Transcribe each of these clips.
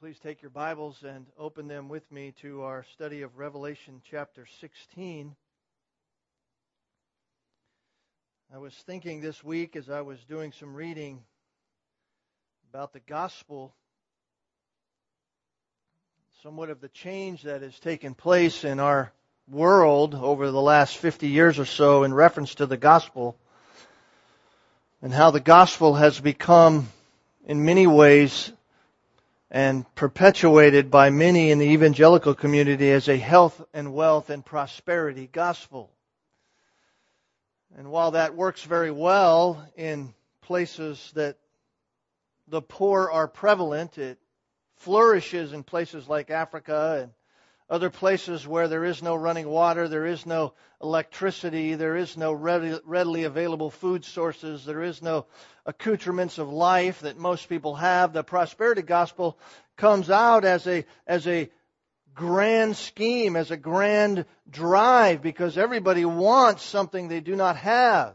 Please take your Bibles and open them with me to our study of Revelation chapter 16. I was thinking this week as I was doing some reading about the gospel, somewhat of the change that has taken place in our world over the last 50 years or so in reference to the gospel, and how the gospel has become, in many ways, and perpetuated by many in the evangelical community as a health and wealth and prosperity gospel. And while that works very well in places that the poor are prevalent, it flourishes in places like Africa and other places where there is no running water, there is no electricity, there is no readily available food sources, there is no accoutrements of life that most people have. The prosperity gospel comes out as a, as a grand scheme, as a grand drive, because everybody wants something they do not have.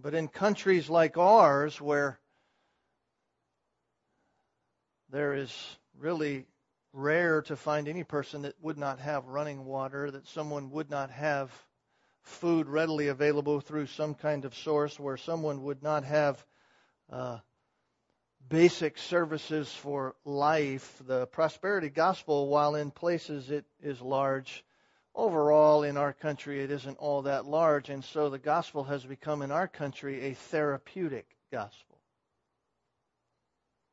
But in countries like ours, where there is really rare to find any person that would not have running water, that someone would not have food readily available through some kind of source, where someone would not have uh, basic services for life. The prosperity gospel, while in places it is large, overall in our country it isn't all that large, and so the gospel has become in our country a therapeutic gospel.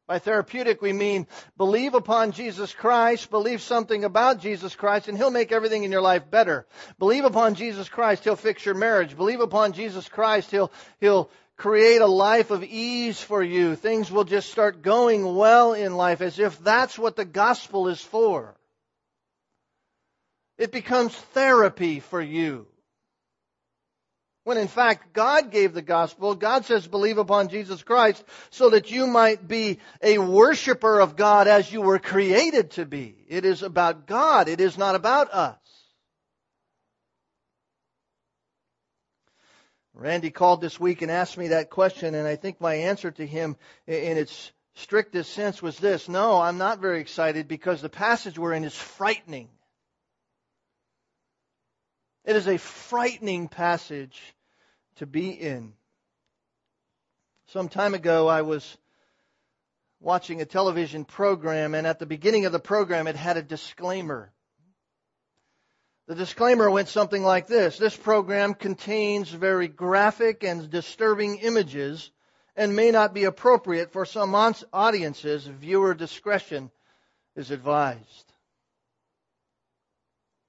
By therapeutic, we mean believe upon Jesus Christ, believe something about Jesus Christ, and He'll make everything in your life better. Believe upon Jesus Christ, He'll fix your marriage. Believe upon Jesus Christ, He'll, He'll create a life of ease for you. Things will just start going well in life as if that's what the gospel is for. It becomes therapy for you. When in fact, God gave the gospel. God says, believe upon Jesus Christ so that you might be a worshiper of God as you were created to be. It is about God. It is not about us. Randy called this week and asked me that question, and I think my answer to him in its strictest sense was this No, I'm not very excited because the passage we're in is frightening. It is a frightening passage to be in. Some time ago, I was watching a television program, and at the beginning of the program, it had a disclaimer. The disclaimer went something like this This program contains very graphic and disturbing images and may not be appropriate for some audiences. Viewer discretion is advised.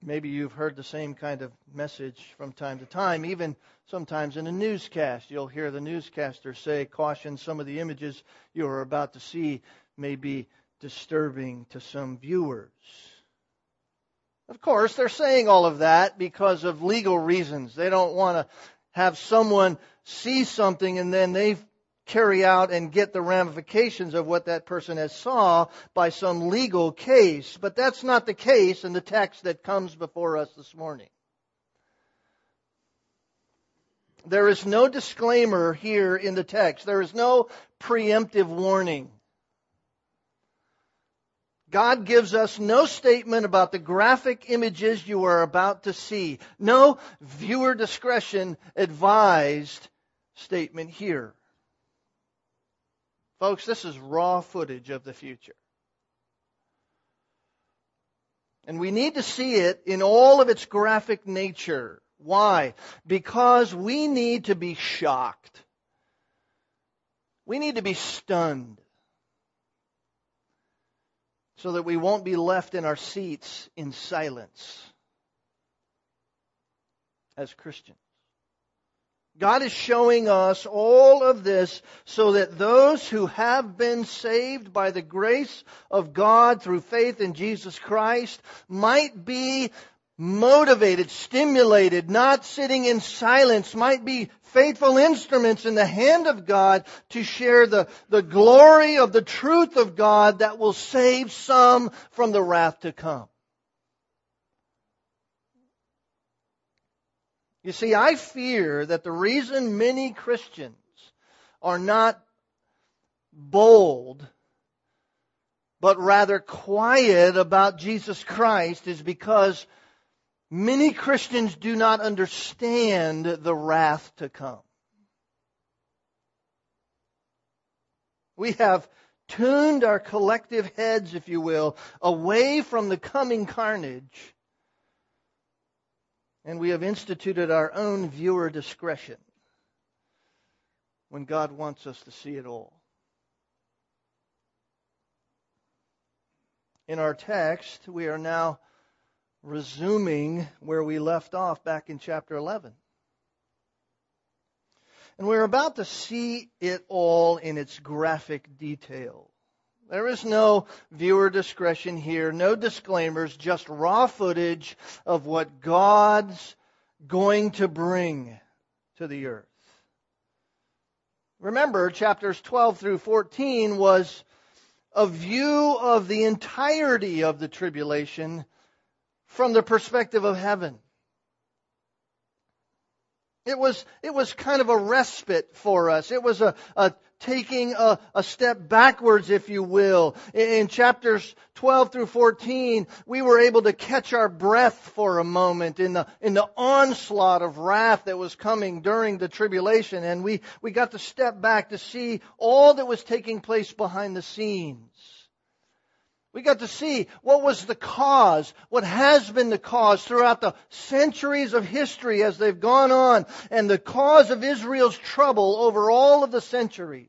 Maybe you've heard the same kind of message from time to time. Even sometimes in a newscast, you'll hear the newscaster say, Caution, some of the images you are about to see may be disturbing to some viewers. Of course, they're saying all of that because of legal reasons. They don't want to have someone see something and then they carry out and get the ramifications of what that person has saw by some legal case. But that's not the case in the text that comes before us this morning. There is no disclaimer here in the text. There is no preemptive warning. God gives us no statement about the graphic images you are about to see. No viewer discretion advised statement here. Folks, this is raw footage of the future. And we need to see it in all of its graphic nature. Why? Because we need to be shocked. We need to be stunned. So that we won't be left in our seats in silence as Christians. God is showing us all of this so that those who have been saved by the grace of God through faith in Jesus Christ might be motivated, stimulated, not sitting in silence, might be faithful instruments in the hand of God to share the, the glory of the truth of God that will save some from the wrath to come. You see, I fear that the reason many Christians are not bold but rather quiet about Jesus Christ is because many Christians do not understand the wrath to come. We have tuned our collective heads, if you will, away from the coming carnage, and we have instituted our own viewer discretion when God wants us to see it all. In our text, we are now resuming where we left off back in chapter 11. And we're about to see it all in its graphic detail. There is no viewer discretion here, no disclaimers, just raw footage of what God's going to bring to the earth. Remember, chapters 12 through 14 was a view of the entirety of the tribulation from the perspective of heaven. It was, it was kind of a respite for us. It was a, a taking a, a, step backwards, if you will. In, in chapters 12 through 14, we were able to catch our breath for a moment in the, in the onslaught of wrath that was coming during the tribulation. And we, we got to step back to see all that was taking place behind the scenes. We got to see what was the cause, what has been the cause throughout the centuries of history as they've gone on, and the cause of Israel's trouble over all of the centuries.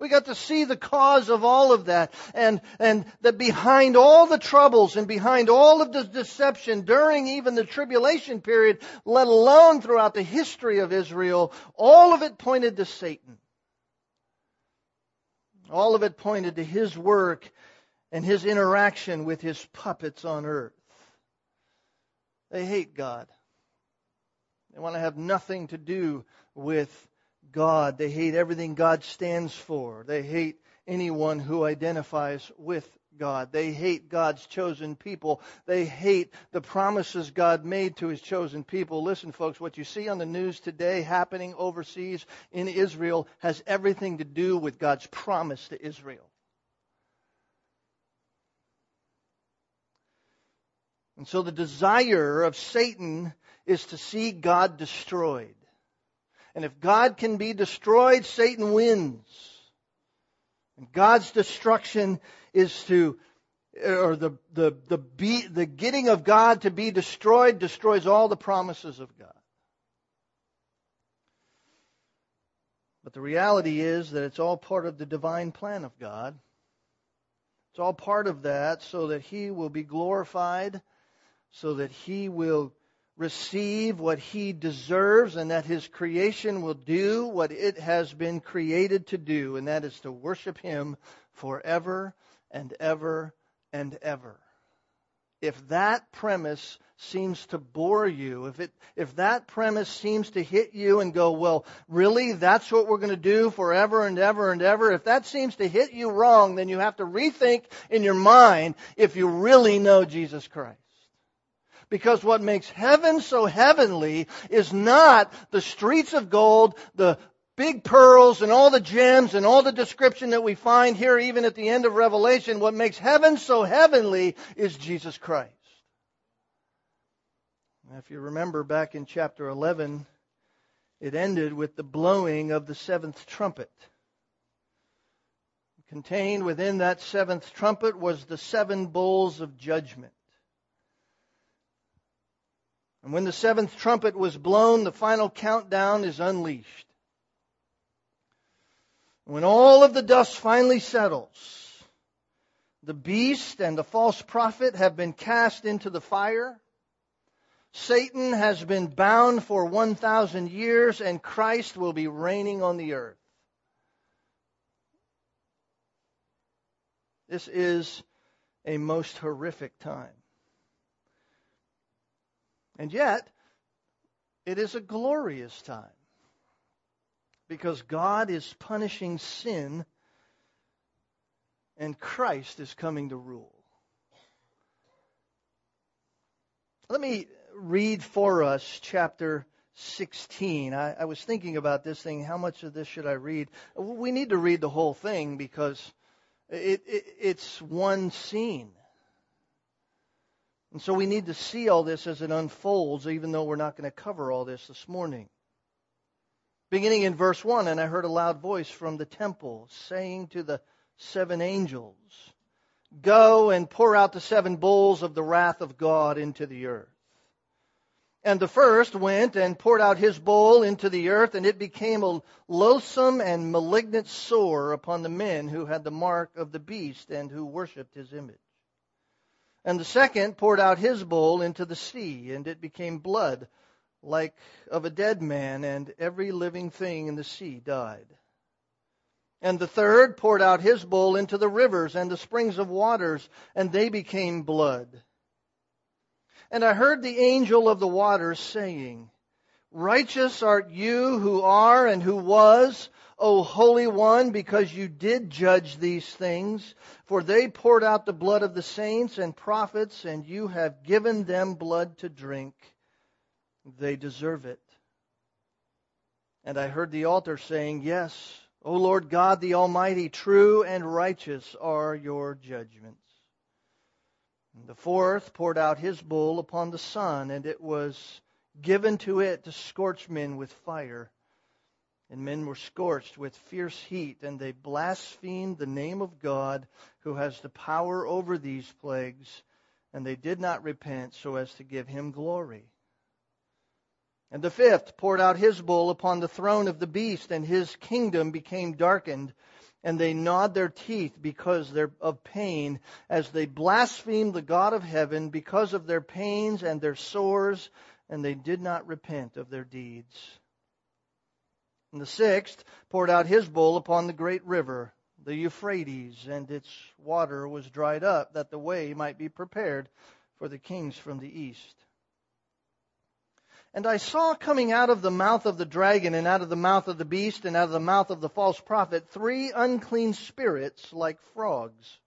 We got to see the cause of all of that, and, and that behind all the troubles and behind all of the deception during even the tribulation period, let alone throughout the history of Israel, all of it pointed to Satan. All of it pointed to his work and his interaction with his puppets on earth. They hate God. They want to have nothing to do with God. They hate everything God stands for. They hate anyone who identifies with God. They hate God's chosen people. They hate the promises God made to his chosen people. Listen, folks, what you see on the news today happening overseas in Israel has everything to do with God's promise to Israel. And so the desire of Satan is to see God destroyed. And if God can be destroyed, Satan wins. And God's destruction is to, or the, the, the, be, the getting of God to be destroyed destroys all the promises of God. But the reality is that it's all part of the divine plan of God. It's all part of that so that He will be glorified so that he will receive what he deserves and that his creation will do what it has been created to do, and that is to worship him forever and ever and ever. If that premise seems to bore you, if it, if that premise seems to hit you and go, well, really, that's what we're going to do forever and ever and ever, if that seems to hit you wrong, then you have to rethink in your mind if you really know Jesus Christ. Because what makes heaven so heavenly is not the streets of gold, the big pearls and all the gems and all the description that we find here even at the end of Revelation. What makes heaven so heavenly is Jesus Christ. Now, If you remember back in chapter 11, it ended with the blowing of the seventh trumpet. Contained within that seventh trumpet was the seven bowls of judgment. And when the seventh trumpet was blown, the final countdown is unleashed. When all of the dust finally settles, the beast and the false prophet have been cast into the fire. Satan has been bound for 1,000 years, and Christ will be reigning on the earth. This is a most horrific time. And yet, it is a glorious time because God is punishing sin and Christ is coming to rule. Let me read for us chapter 16. I, I, was thinking about this thing. How much of this should I read? We need to read the whole thing because It, it, it's one scene. And so we need to see all this as it unfolds, even though we're not going to cover all this this morning. Beginning in verse 1, and I heard a loud voice from the temple saying to the seven angels, Go and pour out the seven bowls of the wrath of God into the earth. And the first went and poured out his bowl into the earth, and it became a loathsome and malignant sore upon the men who had the mark of the beast and who worshipped his image. And the second poured out his bowl into the sea, and it became blood like of a dead man, and every living thing in the sea died. And the third poured out his bowl into the rivers and the springs of waters, and they became blood. And I heard the angel of the waters saying, Righteous art you who are and who was, O Holy One, because you did judge these things. For they poured out the blood of the saints and prophets, and you have given them blood to drink. They deserve it. And I heard the altar saying, Yes, O Lord God the Almighty, true and righteous are your judgments. And the fourth poured out his bowl upon the sun, and it was given to it to scorch men with fire. And men were scorched with fierce heat, and they blasphemed the name of God who has the power over these plagues, and they did not repent so as to give him glory. And the fifth poured out his bowl upon the throne of the beast, and his kingdom became darkened. And they gnawed their teeth because of pain, as they blasphemed the God of heaven because of their pains and their sores, and they did not repent of their deeds. And the sixth poured out his bowl upon the great river, the Euphrates, and its water was dried up, that the way might be prepared for the kings from the east. And I saw coming out of the mouth of the dragon, and out of the mouth of the beast, and out of the mouth of the false prophet, three unclean spirits like frogs.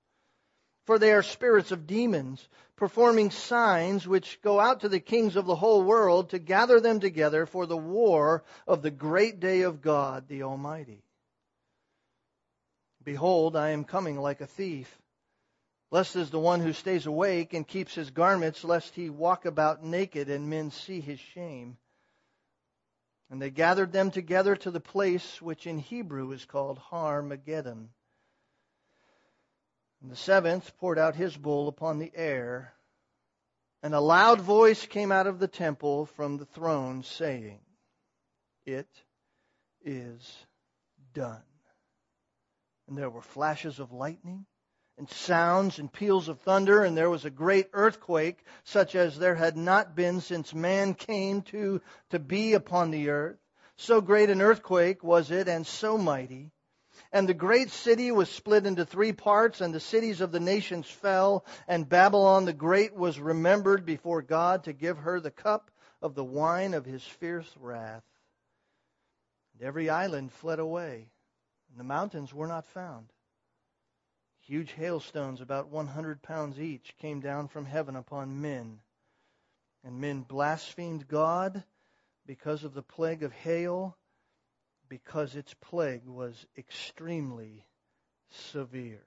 For they are spirits of demons, performing signs which go out to the kings of the whole world to gather them together for the war of the great day of God the Almighty. Behold, I am coming like a thief. Blessed is the one who stays awake and keeps his garments, lest he walk about naked and men see his shame. And they gathered them together to the place which in Hebrew is called Har Megiddo. And the seventh poured out his bowl upon the air, and a loud voice came out of the temple from the throne, saying, It is done. And there were flashes of lightning and sounds and peals of thunder, and there was a great earthquake, such as there had not been since man came to, to be upon the earth. So great an earthquake was it, and so mighty. And the great city was split into three parts, and the cities of the nations fell, and Babylon the Great was remembered before God to give her the cup of the wine of his fierce wrath. And every island fled away, and the mountains were not found. Huge hailstones, about 100 pounds each, came down from heaven upon men. And men blasphemed God because of the plague of hail, because its plague was extremely severe.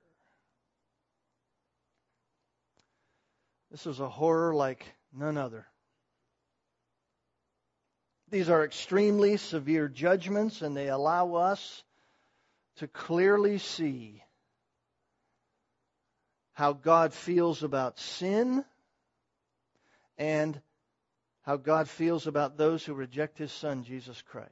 This is a horror like none other. These are extremely severe judgments, and they allow us to clearly see how God feels about sin and how God feels about those who reject his son, Jesus Christ.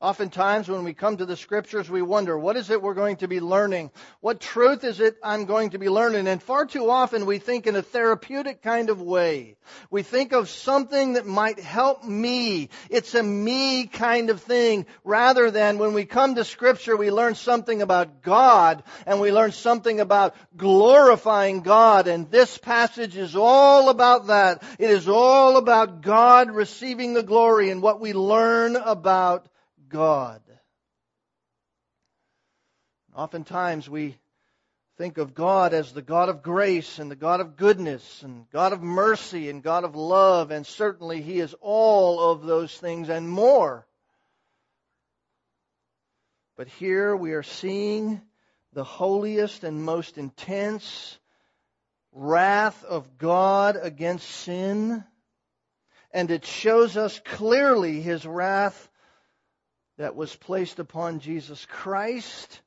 Oftentimes, when we come to the scriptures, we wonder, what is it we're going to be learning? What truth is it I'm going to be learning? And far too often, we think in a therapeutic kind of way. We think of something that might help me. It's a me kind of thing, rather than when we come to scripture, we learn something about God, and we learn something about glorifying God. And this passage is all about that. It is all about God receiving the glory and what we learn about God. Oftentimes we think of God as the God of grace and the God of goodness and God of mercy and God of love, and certainly He is all of those things and more. But here we are seeing the holiest and most intense wrath of God against sin. And it shows us clearly his wrath that was placed upon Jesus Christ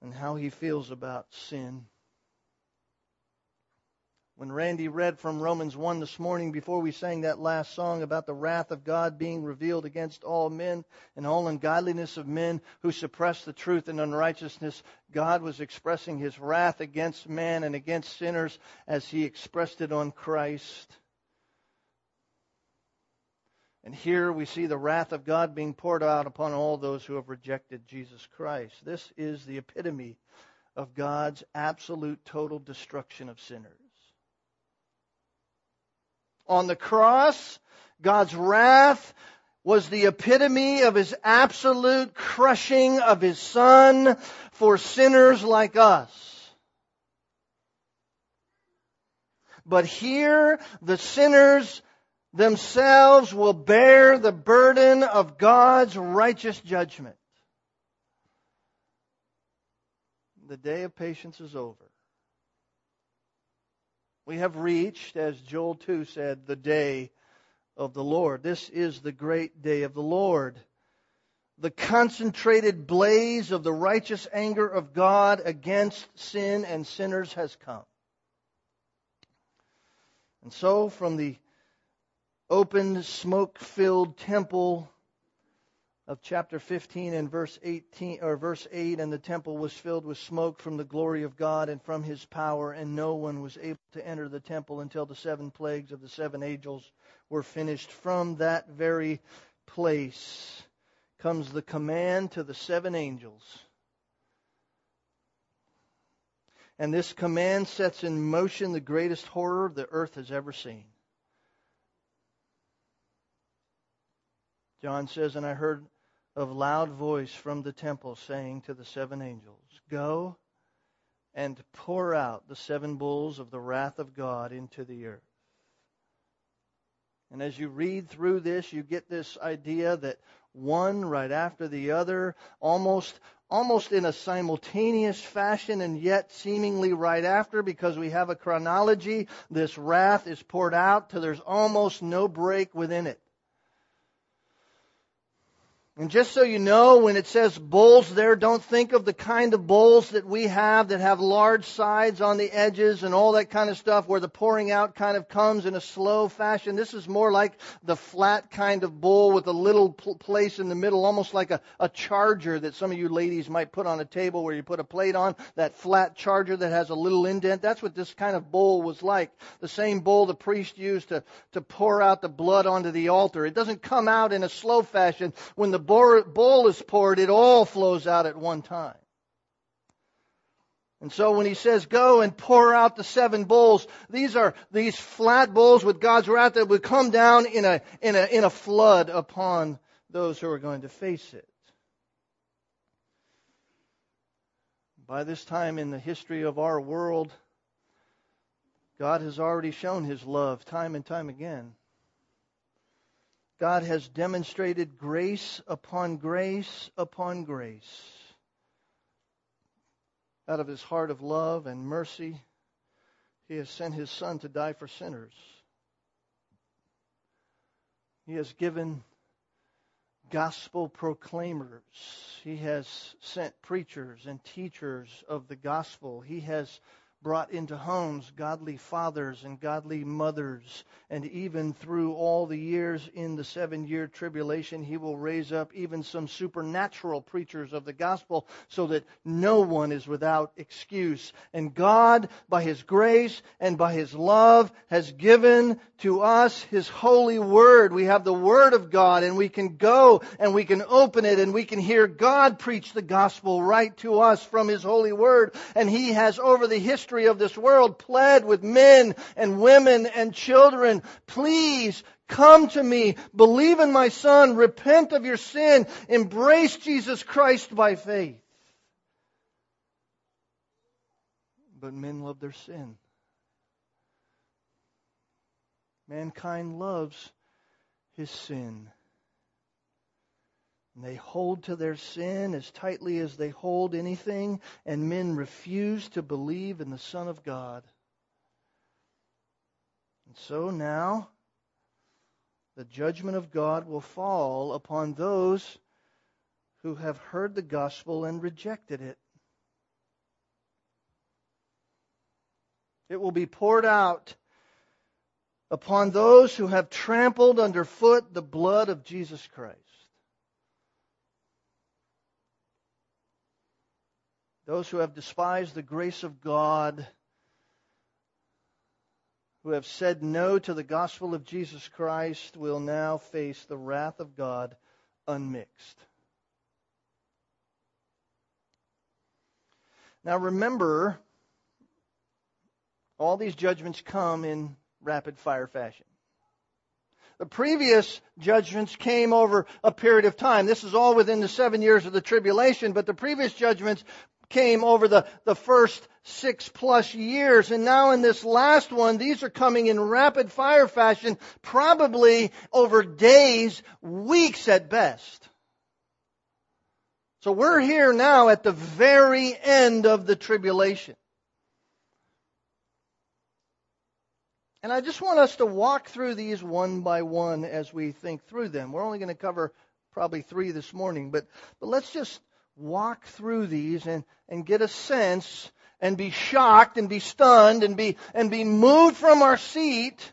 and how he feels about sin. When Randy read from Romans 1 this morning before we sang that last song about the wrath of God being revealed against all men and all ungodliness of men who suppress the truth and unrighteousness, God was expressing his wrath against man and against sinners as he expressed it on Christ. And here we see the wrath of God being poured out upon all those who have rejected Jesus Christ. This is the epitome of God's absolute total destruction of sinners. On the cross, God's wrath was the epitome of his absolute crushing of his son for sinners like us. But here, the sinners themselves will bear the burden of God's righteous judgment. The day of patience is over. We have reached, as Joel 2 said, the day of the Lord. This is the great day of the Lord. The concentrated blaze of the righteous anger of God against sin and sinners has come. And so, from the opened, smoke filled temple of chapter 15 and verse 18 or verse 8 and the temple was filled with smoke from the glory of God and from his power and no one was able to enter the temple until the seven plagues of the seven angels were finished. From that very place comes the command to the seven angels. And this command sets in motion the greatest horror the earth has ever seen John says, And I heard a loud voice from the temple saying to the seven angels, Go and pour out the seven bowls of the wrath of God into the earth. And as you read through this, you get this idea that one right after the other, almost almost in a simultaneous fashion and yet seemingly right after because we have a chronology, this wrath is poured out till there's almost no break within it. And just so you know, when it says bowls there, don't think of the kind of bowls that we have that have large sides on the edges and all that kind of stuff where the pouring out kind of comes in a slow fashion. This is more like the flat kind of bowl with a little place in the middle, almost like a, a charger that some of you ladies might put on a table where you put a plate on, that flat charger that has a little indent. That's what this kind of bowl was like. The same bowl the priest used to, to pour out the blood onto the altar. It doesn't come out in a slow fashion. When the bowl is poured, it all flows out at one time. And so when he says, go and pour out the seven bowls, these are these flat bowls with God's wrath that would come down in a, in a, in a flood upon those who are going to face it. By this time in the history of our world, God has already shown his love time and time again. God has demonstrated grace upon grace upon grace. Out of his heart of love and mercy, he has sent his Son to die for sinners. He has given gospel proclaimers. He has sent preachers and teachers of the gospel. He has brought into homes godly fathers and godly mothers. And even through all the years in the seven year tribulation, he will raise up even some supernatural preachers of the gospel so that no one is without excuse. And God, by his grace and by his love, has given to us his holy word. We have the word of God and we can go and we can open it and we can hear God preach the gospel right to us from his holy word. And he has over the history history of this world pled with men and women and children, please come to me, believe in my son, repent of your sin, embrace Jesus Christ by faith. But men love their sin. Mankind loves his sin. And they hold to their sin as tightly as they hold anything, and men refuse to believe in the Son of God. And so now, the judgment of God will fall upon those who have heard the gospel and rejected it. It will be poured out upon those who have trampled underfoot the blood of Jesus Christ. Those who have despised the grace of God, who have said no to the gospel of Jesus Christ, will now face the wrath of God unmixed. Now remember, all these judgments come in rapid fire fashion. The previous judgments came over a period of time. This is all within the seven years of the tribulation, but the previous judgments came over the, the first six plus years. And now in this last one, these are coming in rapid fire fashion, probably over days, weeks at best. So we're here now at the very end of the tribulation. And I just want us to walk through these one by one as we think through them. We're only going to cover probably three this morning, but, but let's just walk through these and, and get a sense and be shocked and be stunned and be, and be moved from our seat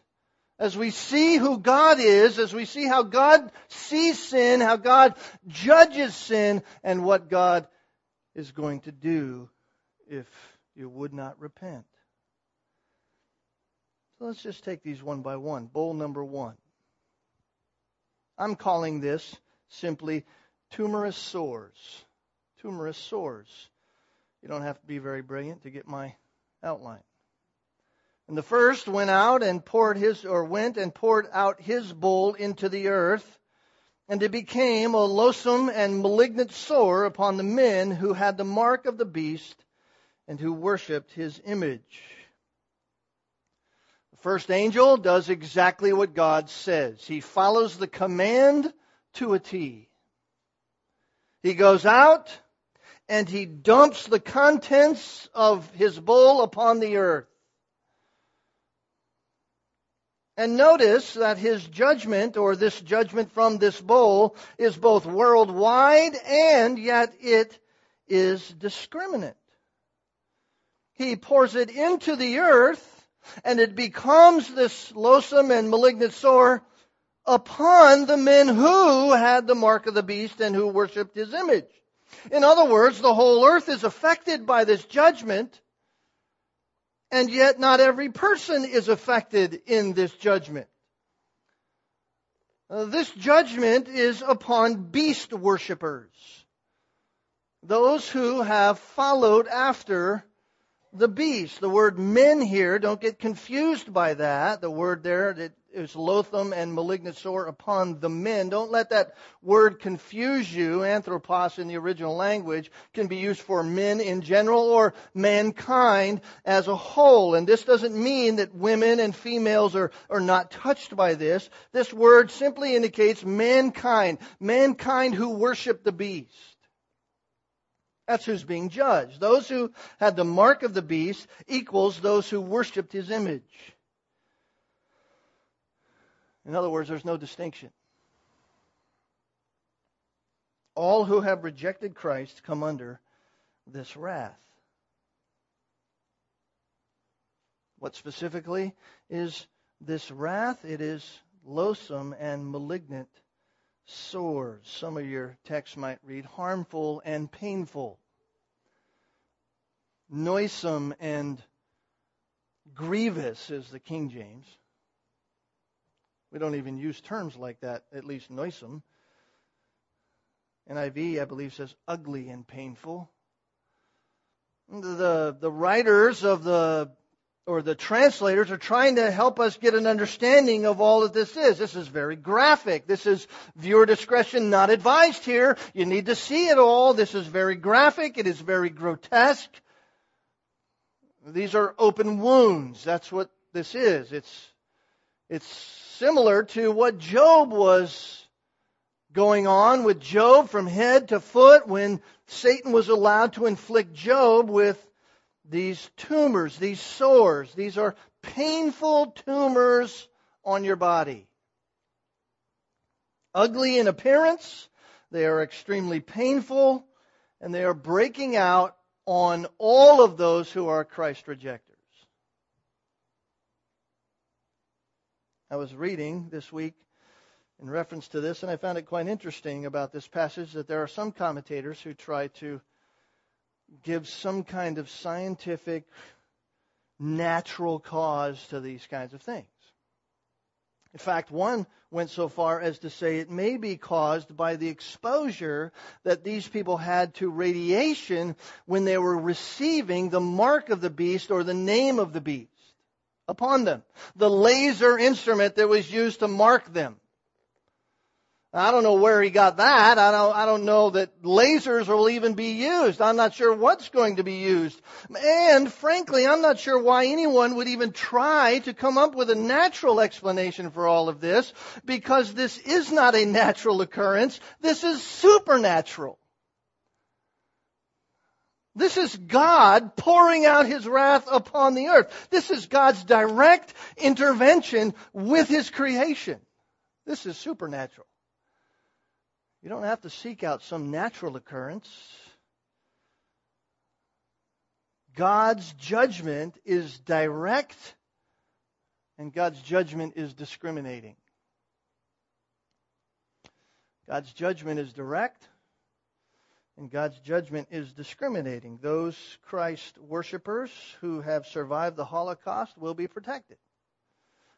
as we see who God is, as we see how God sees sin, how God judges sin, and what God is going to do if you would not repent. So let's just take these one by one. Bowl number one. I'm calling this simply tumorous sores. Tumorous sores. You don't have to be very brilliant to get my outline. And the first went out and poured his, or went and poured out his bowl into the earth, and it became a loathsome and malignant sore upon the men who had the mark of the beast and who worshipped his image. The first angel does exactly what God says. He follows the command to a T. He goes out and he dumps the contents of his bowl upon the earth. And notice that his judgment, or this judgment from this bowl, is both worldwide and yet it is discriminate. He pours it into the earth and it becomes this loathsome and malignant sore upon the men who had the mark of the beast and who worshiped his image. In other words, the whole earth is affected by this judgment and yet not every person is affected in this judgment. Uh, this judgment is upon beast worshippers. Those who have followed after the beast. The word men here, don't get confused by that. The word there that is loathsome and malignant sore upon the men. Don't let that word confuse you. Anthropos in the original language can be used for men in general or mankind as a whole. And this doesn't mean that women and females are, are not touched by this. This word simply indicates mankind. Mankind who worship the beast. That's who's being judged. Those who had the mark of the beast equals those who worshiped his image. In other words, there's no distinction. All who have rejected Christ come under this wrath. What specifically is this wrath? It is loathsome and malignant sores. Some of your texts might read harmful and painful, noisome and grievous, is the King James. We don't even use terms like that, at least noisome. NIV, I believe, says ugly and painful. The, the writers of the or the translators are trying to help us get an understanding of all that this is. This is very graphic. This is viewer discretion not advised here. You need to see it all. This is very graphic. It is very grotesque. These are open wounds. That's what this is. It's, it's similar to what Job was going on with Job from head to foot when Satan was allowed to inflict Job with these tumors, these sores. These are painful tumors on your body. Ugly in appearance, they are extremely painful, and they are breaking out on all of those who are Christ rejectors. I was reading this week in reference to this, and I found it quite interesting about this passage that there are some commentators who try to give some kind of scientific, natural cause to these kinds of things. In fact, one went so far as to say it may be caused by the exposure that these people had to radiation when they were receiving the mark of the beast or the name of the beast upon them. The laser instrument that was used to mark them. I don't know where he got that. I don't, I don't know that lasers will even be used. I'm not sure what's going to be used. And frankly, I'm not sure why anyone would even try to come up with a natural explanation for all of this because this is not a natural occurrence. This is supernatural. This is God pouring out His wrath upon the earth. This is God's direct intervention with His creation. This is supernatural. You don't have to seek out some natural occurrence. God's judgment is direct and God's judgment is discriminating. God's judgment is direct and God's judgment is discriminating. Those Christ worshippers who have survived the Holocaust will be protected.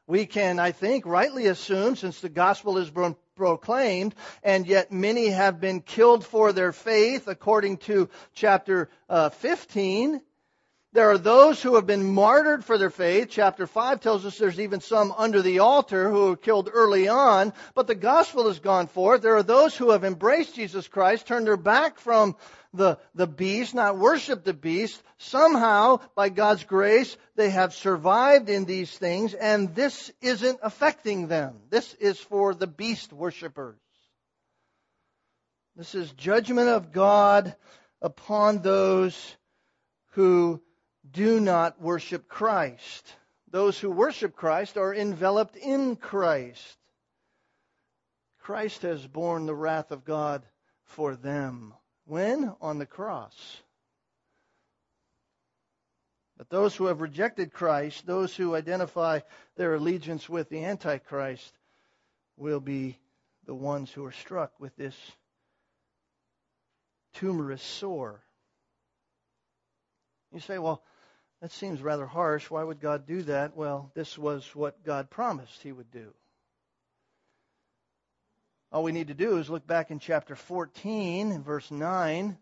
We can, I think, rightly assume, since the gospel is proclaimed, and yet many have been killed for their faith, according to chapter uh, 15. There are those who have been martyred for their faith. Chapter 5 tells us there's even some under the altar who were killed early on, but the gospel has gone forth. There are those who have embraced Jesus Christ, turned their back from the, the beast, not worship the beast. Somehow, by God's grace, they have survived in these things, and this isn't affecting them. This is for the beast worshippers. This is judgment of God upon those who do not worship Christ. Those who worship Christ are enveloped in Christ. Christ has borne the wrath of God for them. When? On the cross. But those who have rejected Christ, those who identify their allegiance with the Antichrist, will be the ones who are struck with this tumorous sore. You say, well, that seems rather harsh. Why would God do that? Well, this was what God promised He would do. All we need to do is look back in chapter 14, verse 9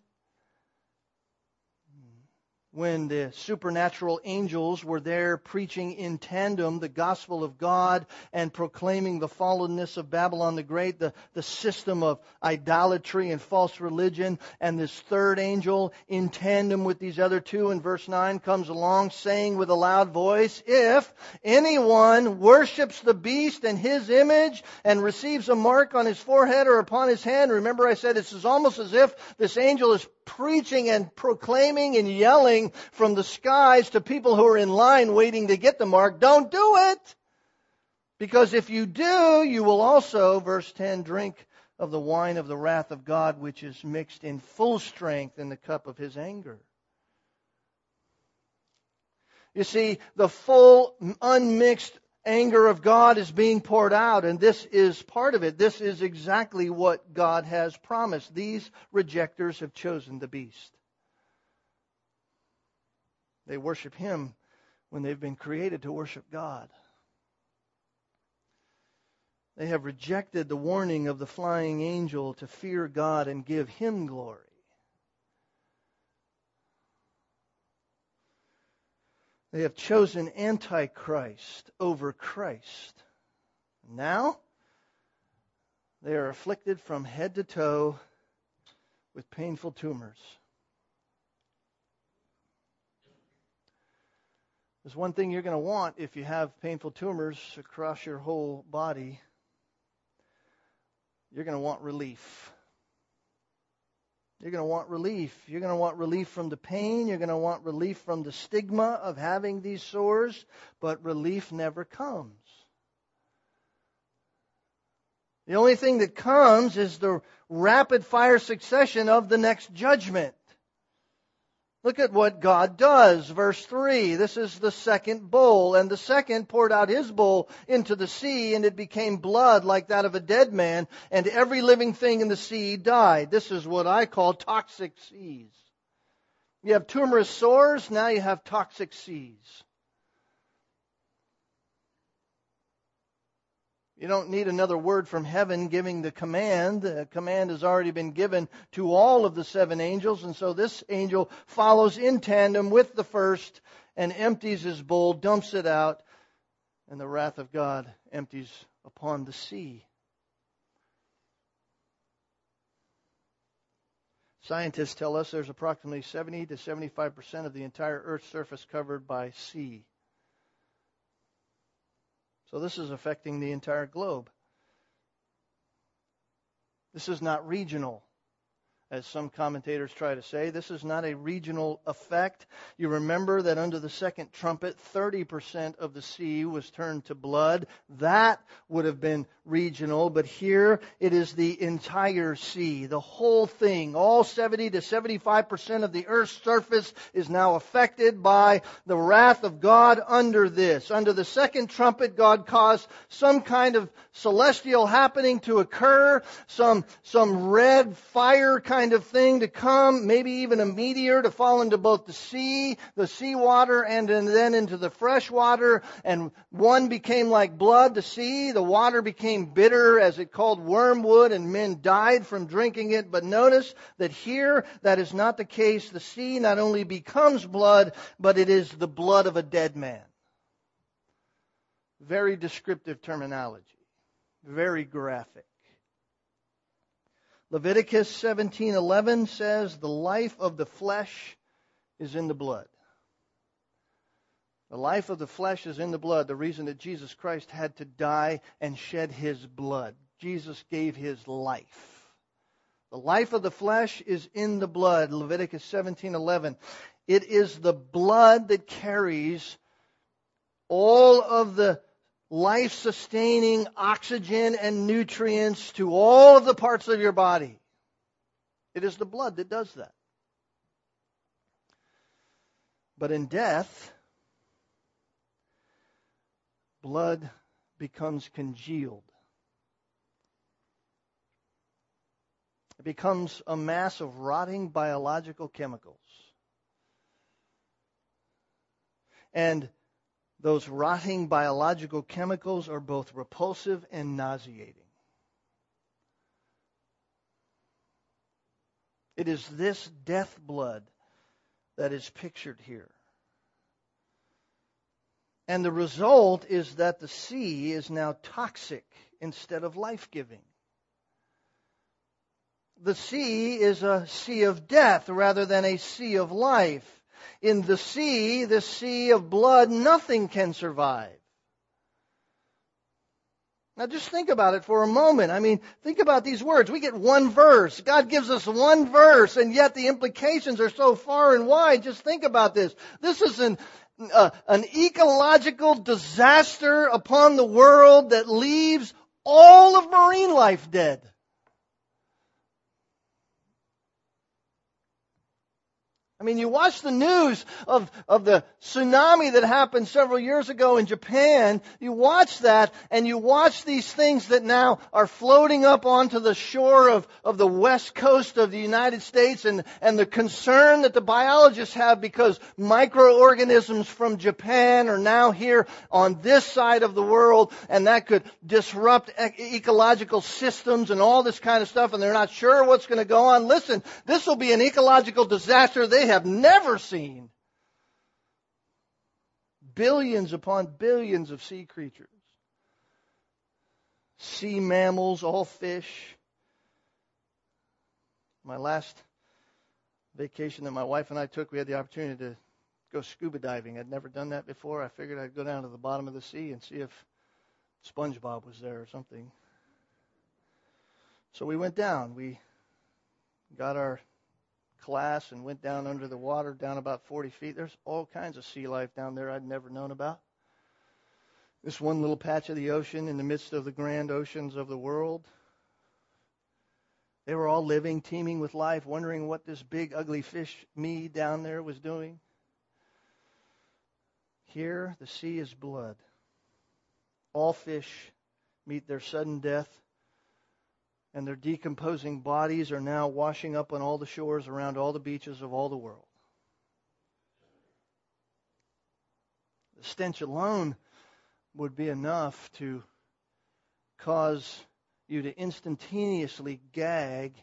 when the supernatural angels were there preaching in tandem the gospel of God and proclaiming the fallenness of Babylon the Great, the, the system of idolatry and false religion. And this third angel in tandem with these other two in verse 9 comes along saying with a loud voice, If anyone worships the beast and his image and receives a mark on his forehead or upon his hand, remember I said this is almost as if this angel is preaching and proclaiming and yelling from the skies to people who are in line waiting to get the mark, don't do it. Because if you do, you will also, verse 10, drink of the wine of the wrath of God, which is mixed in full strength in the cup of his anger. You see, the full, unmixed anger of God is being poured out, and this is part of it. This is exactly what God has promised. These rejectors have chosen the beast. They worship him when they've been created to worship God. They have rejected the warning of the flying angel to fear God and give him glory. They have chosen Antichrist over Christ. Now, they are afflicted from head to toe with painful tumors. There's one thing you're going to want if you have painful tumors across your whole body. you're going to want relief. You're going to want relief. You're going to want relief from the pain. You're going to want relief from the stigma of having these sores, but relief never comes. The only thing that comes is the rapid fire succession of the next judgment. Look at what God does. Verse 3. This is the second bowl. And the second poured out his bowl into the sea, and it became blood like that of a dead man, and every living thing in the sea died. This is what I call toxic seas. You have tumorous sores, now you have toxic seas. You don't need another word from heaven giving the command. The command has already been given to all of the seven angels, and so this angel follows in tandem with the first and empties his bowl, dumps it out, and the wrath of God empties upon the sea. Scientists tell us there's approximately 70 to 75 percent of the entire Earth's surface covered by sea. So this is affecting the entire globe. This is not regional as some commentators try to say. This is not a regional effect. You remember that under the second trumpet, 30% of the sea was turned to blood. That would have been regional, but here it is the entire sea, the whole thing. All 70 to 75% of the earth's surface is now affected by the wrath of God under this. Under the second trumpet, God caused some kind of celestial happening to occur, some, some red fire kind kind of thing to come, maybe even a meteor to fall into both the sea, the seawater, and then into the fresh water. And one became like blood, the sea. The water became bitter as it called wormwood, and men died from drinking it. But notice that here, that is not the case. The sea not only becomes blood, but it is the blood of a dead man. Very descriptive terminology. Very graphic. Leviticus 17:11 says the life of the flesh is in the blood. The life of the flesh is in the blood. The reason that Jesus Christ had to die and shed his blood. Jesus gave his life. The life of the flesh is in the blood. Leviticus 17:11. It is the blood that carries all of the life sustaining oxygen and nutrients to all of the parts of your body. It is the blood that does that. But in death, blood becomes congealed. It becomes a mass of rotting biological chemicals. And those rotting biological chemicals are both repulsive and nauseating. It is this death blood that is pictured here. And the result is that the sea is now toxic instead of life giving. The sea is a sea of death rather than a sea of life. In the sea, the sea of blood, nothing can survive. Now just think about it for a moment. I mean, think about these words. We get one verse. God gives us one verse, and yet the implications are so far and wide. Just think about this. This is an, uh, an ecological disaster upon the world that leaves all of marine life dead. I mean, you watch the news of, of the tsunami that happened several years ago in Japan. You watch that and you watch these things that now are floating up onto the shore of, of the west coast of the United States and, and the concern that the biologists have because microorganisms from Japan are now here on this side of the world and that could disrupt ecological systems and all this kind of stuff and they're not sure what's going to go on. Listen, this will be an ecological disaster. They have never seen. Billions upon billions of sea creatures, sea mammals, all fish. My last vacation that my wife and I took, we had the opportunity to go scuba diving. I'd never done that before. I figured I'd go down to the bottom of the sea and see if SpongeBob was there or something. So we went down. We got our class and went down under the water, down about 40 feet. There's all kinds of sea life down there I'd never known about. This one little patch of the ocean in the midst of the grand oceans of the world. They were all living, teeming with life, wondering what this big, ugly fish, me, down there was doing. Here, the sea is blood. All fish meet their sudden death and their decomposing bodies are now washing up on all the shores around all the beaches of all the world. The stench alone would be enough to cause you to instantaneously gag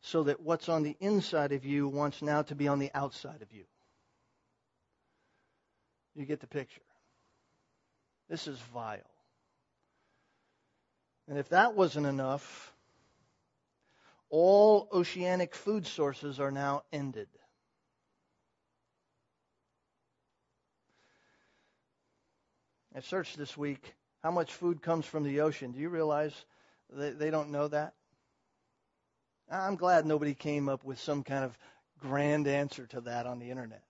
so that what's on the inside of you wants now to be on the outside of you. You get the picture. This is vile. And if that wasn't enough, all oceanic food sources are now ended. I searched this week how much food comes from the ocean. Do you realize they, don't know that? I'm glad nobody came up with some kind of grand answer to that on the internet.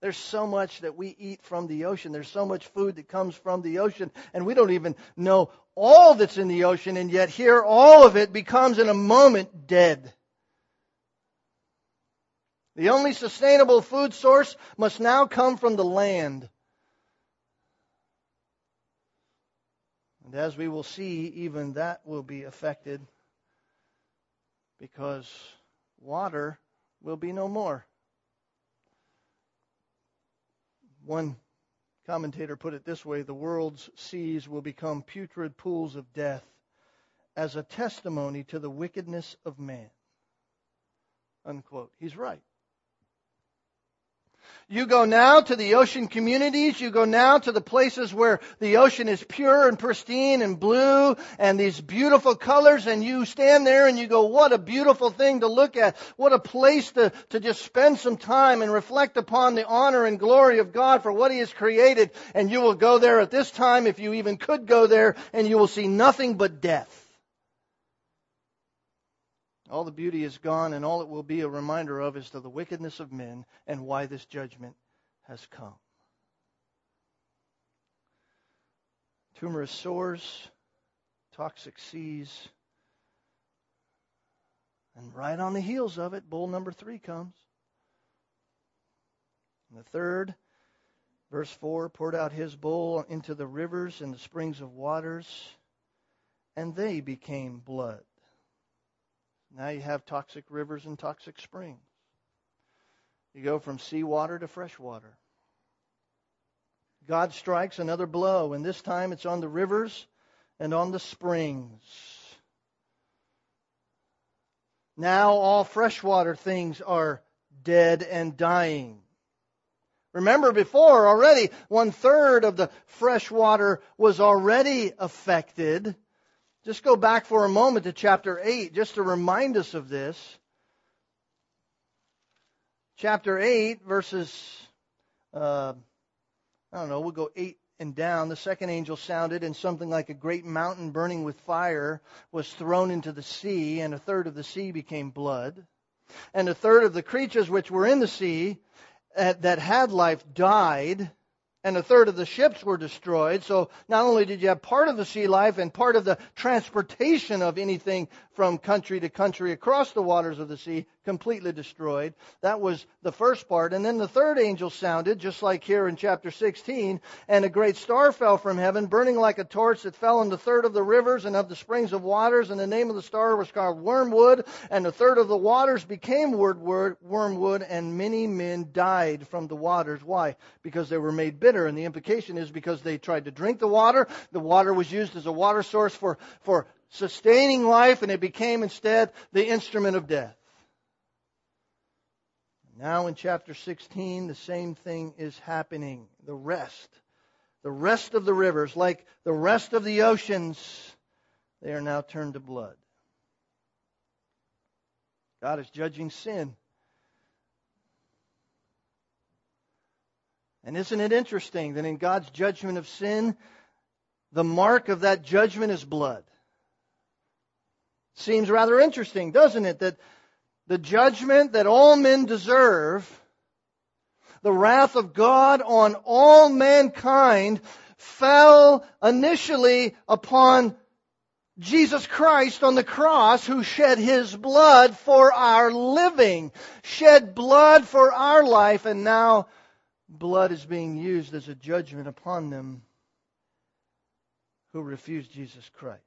There's so much that we eat from the ocean. There's so much food that comes from the ocean, and we don't even know all that's in the ocean, and yet here all of it becomes in a moment dead. The only sustainable food source must now come from the land. And as we will see, even that will be affected because water will be no more. One commentator put it this way the world's seas will become putrid pools of death as a testimony to the wickedness of man. Unquote. He's right. You go now to the ocean communities. You go now to the places where the ocean is pure and pristine and blue and these beautiful colors and you stand there and you go, what a beautiful thing to look at. What a place to, to just spend some time and reflect upon the honor and glory of God for what He has created. And you will go there at this time if you even could go there and you will see nothing but death. All the beauty is gone, and all it will be a reminder of is to the wickedness of men and why this judgment has come. Tumorous sores, toxic seas, and right on the heels of it, bull number three comes. And the third, verse 4, poured out his bowl into the rivers and the springs of waters, and they became blood. Now you have toxic rivers and toxic springs. You go from seawater to fresh water. God strikes another blow, and this time it's on the rivers and on the springs. Now all freshwater things are dead and dying. Remember before already one third of the freshwater was already affected just go back for a moment to chapter 8 just to remind us of this. Chapter 8, verses, uh, I don't know, we'll go 8 and down. The second angel sounded, and something like a great mountain burning with fire was thrown into the sea, and a third of the sea became blood. And a third of the creatures which were in the sea uh, that had life died and a third of the ships were destroyed. So not only did you have part of the sea life and part of the transportation of anything from country to country across the waters of the sea completely destroyed. That was the first part. And then the third angel sounded, just like here in chapter 16, and a great star fell from heaven, burning like a torch that fell on the third of the rivers and of the springs of waters. And the name of the star was called Wormwood. And the third of the waters became wormwood, and many men died from the waters. Why? Because they were made bitter. And the implication is because they tried to drink the water. The water was used as a water source for, for sustaining life, and it became instead the instrument of death. Now in chapter 16, the same thing is happening. The rest, the rest of the rivers, like the rest of the oceans, they are now turned to blood. God is judging sin. And isn't it interesting that in God's judgment of sin, the mark of that judgment is blood? Seems rather interesting, doesn't it? That the judgment that all men deserve, the wrath of God on all mankind, fell initially upon Jesus Christ on the cross who shed his blood for our living, shed blood for our life, and now blood is being used as a judgment upon them who refuse Jesus Christ.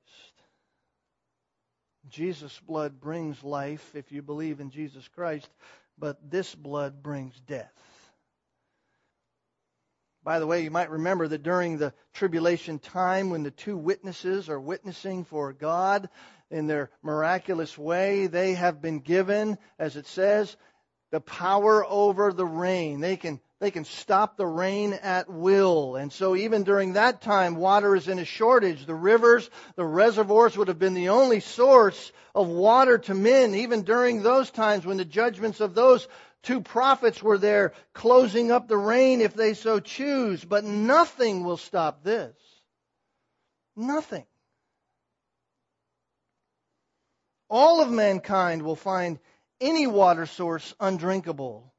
Jesus' blood brings life if you believe in Jesus Christ, but this blood brings death. By the way, you might remember that during the tribulation time, when the two witnesses are witnessing for God in their miraculous way, they have been given, as it says, the power over the rain. They can they can stop the rain at will. And so even during that time, water is in a shortage. The rivers, the reservoirs would have been the only source of water to men, even during those times when the judgments of those two prophets were there closing up the rain if they so choose. But nothing will stop this. Nothing. All of mankind will find any water source undrinkable.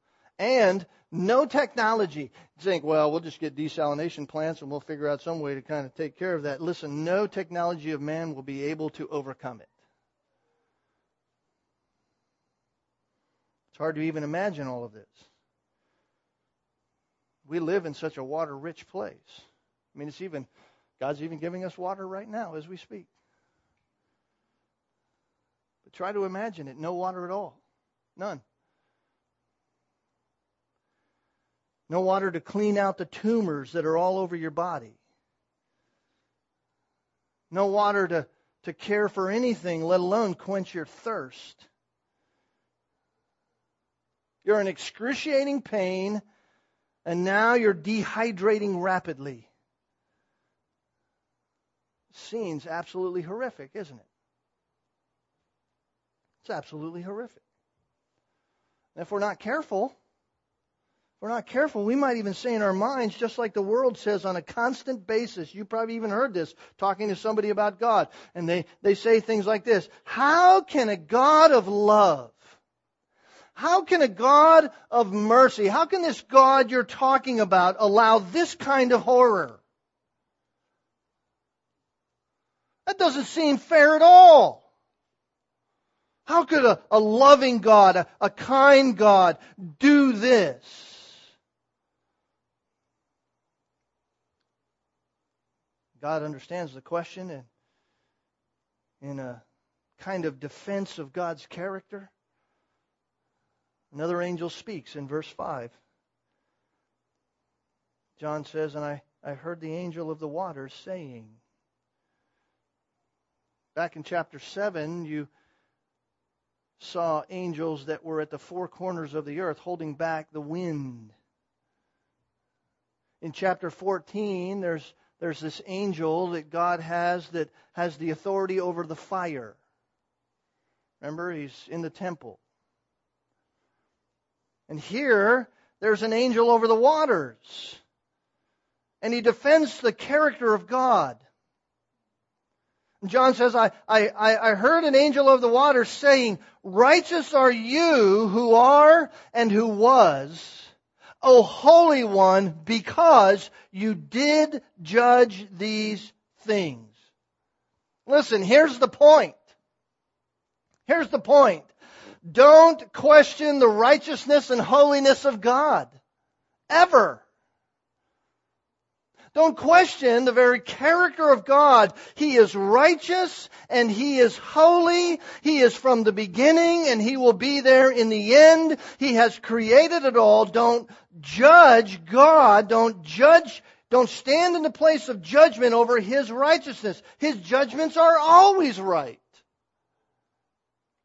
And no technology. You think, well, we'll just get desalination plants and we'll figure out some way to kind of take care of that. Listen, no technology of man will be able to overcome it. It's hard to even imagine all of this. We live in such a water rich place. I mean, it's even, God's even giving us water right now as we speak. But try to imagine it no water at all. None. No water to clean out the tumors that are all over your body, no water to, to care for anything, let alone quench your thirst. You're in excruciating pain, and now you're dehydrating rapidly. Scene's absolutely horrific, isn't it? It's absolutely horrific. And if we're not careful, we're not careful, we might even say in our minds, just like the world says on a constant basis. You probably even heard this talking to somebody about God. And they, they say things like this How can a God of love, how can a God of mercy, how can this God you're talking about allow this kind of horror? That doesn't seem fair at all. How could a, a loving God, a, a kind God, do this? God understands the question and in a kind of defense of God's character. Another angel speaks in verse 5. John says, And I, I heard the angel of the waters saying. Back in chapter 7, you saw angels that were at the four corners of the earth holding back the wind. In chapter 14, there's there's this angel that God has that has the authority over the fire. Remember, he's in the temple. And here, there's an angel over the waters. And he defends the character of God. And John says, I, I, I heard an angel of the waters saying, Righteous are you who are and who was O Holy One, because you did judge these things. Listen, here's the point. Here's the point. Don't question the righteousness and holiness of God. Ever. Don't question the very character of God. He is righteous and He is holy. He is from the beginning and He will be there in the end. He has created it all. Don't judge God. Don't judge, don't stand in the place of judgment over His righteousness. His judgments are always right.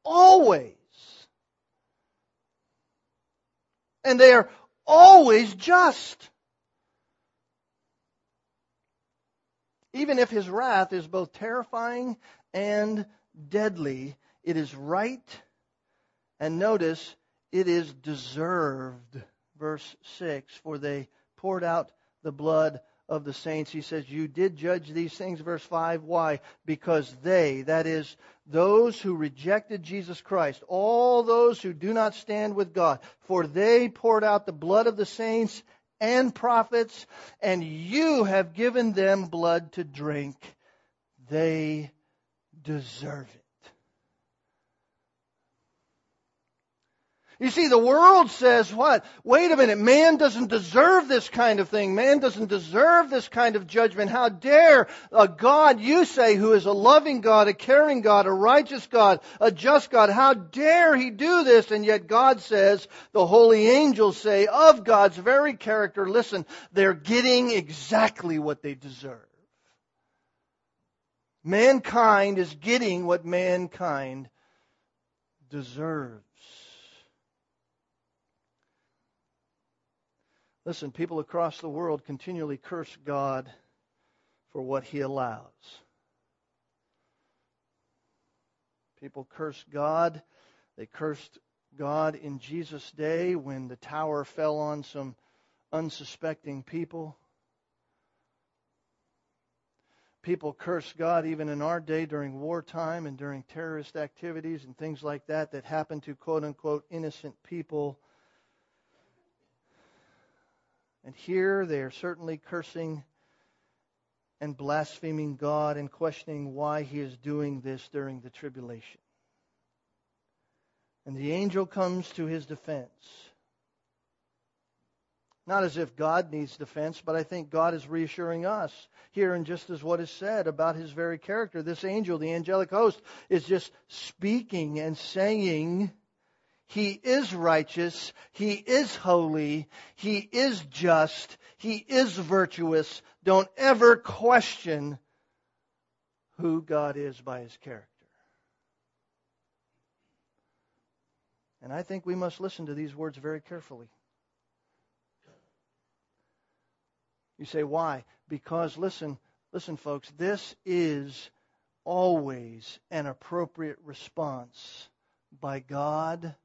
Always. And they are always just. Even if his wrath is both terrifying and deadly, it is right, and notice, it is deserved. Verse 6 For they poured out the blood of the saints. He says, You did judge these things, verse 5. Why? Because they, that is, those who rejected Jesus Christ, all those who do not stand with God, for they poured out the blood of the saints and prophets, and you have given them blood to drink. They deserve it. You see, the world says what? Wait a minute, man doesn't deserve this kind of thing. Man doesn't deserve this kind of judgment. How dare a God you say who is a loving God, a caring God, a righteous God, a just God, how dare he do this? And yet God says, the holy angels say of God's very character, listen, they're getting exactly what they deserve. Mankind is getting what mankind deserves. Listen, people across the world continually curse God for what he allows. People curse God. They cursed God in Jesus' day when the tower fell on some unsuspecting people. People curse God even in our day during wartime and during terrorist activities and things like that that happen to quote unquote innocent people and here they are certainly cursing and blaspheming God and questioning why he is doing this during the tribulation. And the angel comes to his defense. Not as if God needs defense, but I think God is reassuring us here and just as what is said about his very character. This angel, the angelic host, is just speaking and saying he is righteous. He is holy. He is just. He is virtuous. Don't ever question who God is by his character. And I think we must listen to these words very carefully. You say, why? Because, listen, listen, folks, this is always an appropriate response by God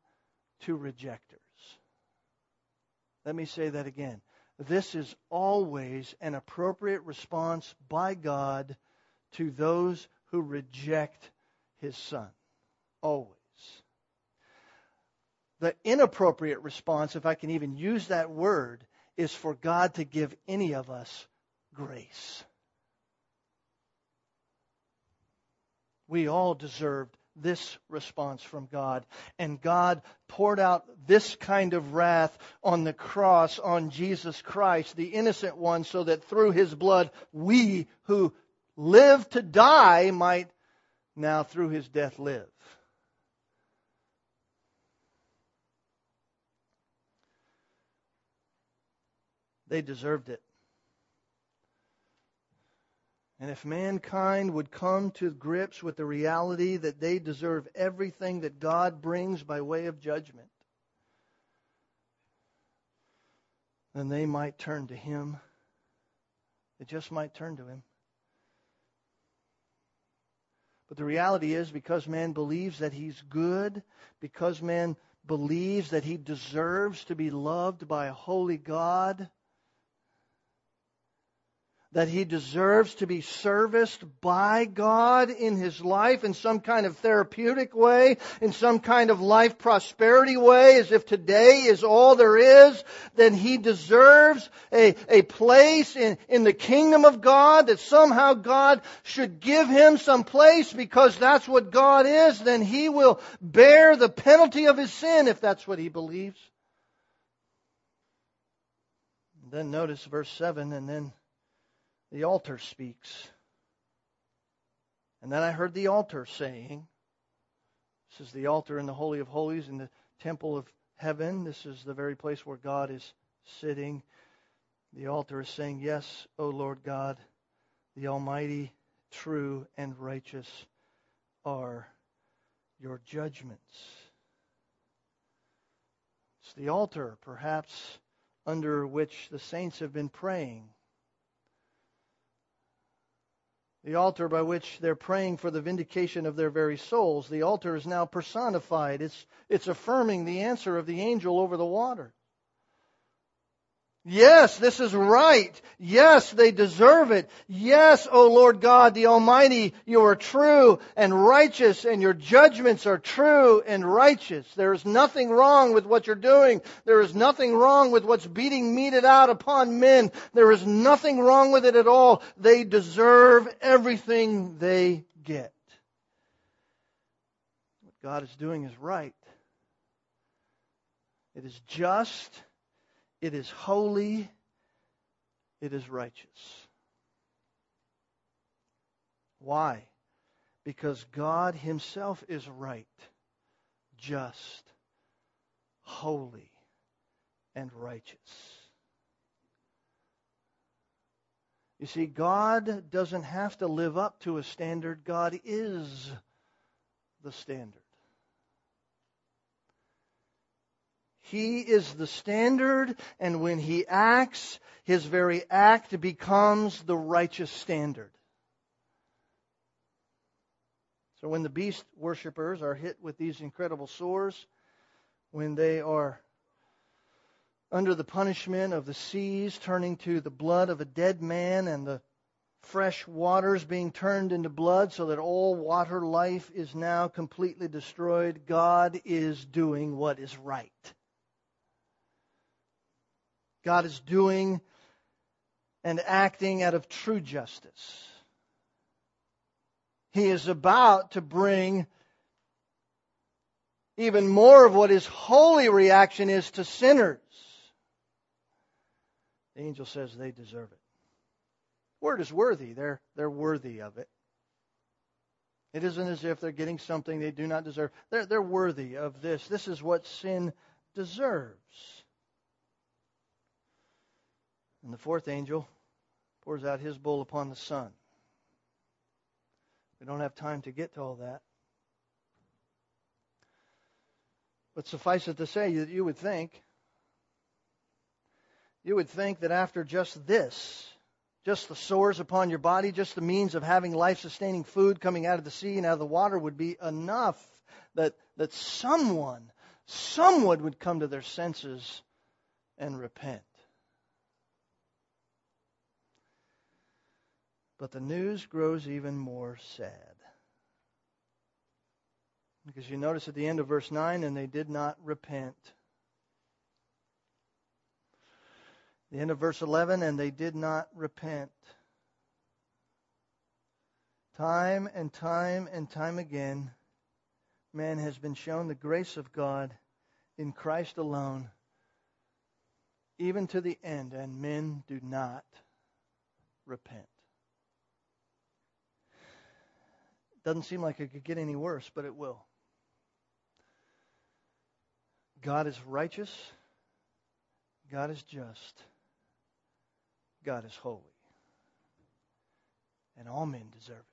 to rejectors. Let me say that again. This is always an appropriate response by God to those who reject his son. Always. The inappropriate response, if I can even use that word, is for God to give any of us grace. We all deserved this response from God. And God poured out this kind of wrath on the cross on Jesus Christ, the innocent one, so that through his blood we who live to die might now through his death live. They deserved it. And if mankind would come to grips with the reality that they deserve everything that God brings by way of judgment, then they might turn to Him. They just might turn to Him. But the reality is, because man believes that he's good, because man believes that he deserves to be loved by a holy God, that he deserves to be serviced by God in his life in some kind of therapeutic way, in some kind of life prosperity way, as if today is all there is, then he deserves a, a place in, in the kingdom of God, that somehow God should give him some place because that's what God is, then he will bear the penalty of his sin if that's what he believes. Then notice verse 7 and then the altar speaks. And then I heard the altar saying, This is the altar in the Holy of Holies in the temple of heaven. This is the very place where God is sitting. The altar is saying, Yes, O Lord God, the Almighty, true, and righteous are your judgments. It's the altar, perhaps, under which the saints have been praying the altar by which they're praying for the vindication of their very souls. The altar is now personified. It's, it's affirming the answer of the angel over the water. Yes, this is right. Yes, they deserve it. Yes, O Lord God, the Almighty, you are true and righteous and your judgments are true and righteous. There is nothing wrong with what you're doing. There is nothing wrong with what's beating meted out upon men. There is nothing wrong with it at all. They deserve everything they get. What God is doing is right. It is just it is holy. It is righteous. Why? Because God Himself is right, just, holy, and righteous. You see, God doesn't have to live up to a standard. God is the standard. He is the standard, and when he acts, his very act becomes the righteous standard. So when the beast worshippers are hit with these incredible sores, when they are under the punishment of the seas turning to the blood of a dead man and the fresh waters being turned into blood so that all water life is now completely destroyed, God is doing what is right. God is doing and acting out of true justice. He is about to bring even more of what his holy reaction is to sinners. The angel says they deserve it. Word is worthy. They're, they're worthy of it. It isn't as if they're getting something they do not deserve. They're, they're worthy of this. This is what sin deserves. And the fourth angel pours out his bowl upon the sun. We don't have time to get to all that. But suffice it to say that you would think, you would think that after just this, just the sores upon your body, just the means of having life sustaining food coming out of the sea and out of the water would be enough that, that someone, someone would come to their senses and repent. But the news grows even more sad. Because you notice at the end of verse 9, and they did not repent. The end of verse 11, and they did not repent. Time and time and time again, man has been shown the grace of God in Christ alone, even to the end, and men do not repent. Doesn't seem like it could get any worse, but it will. God is righteous. God is just. God is holy. And all men deserve it.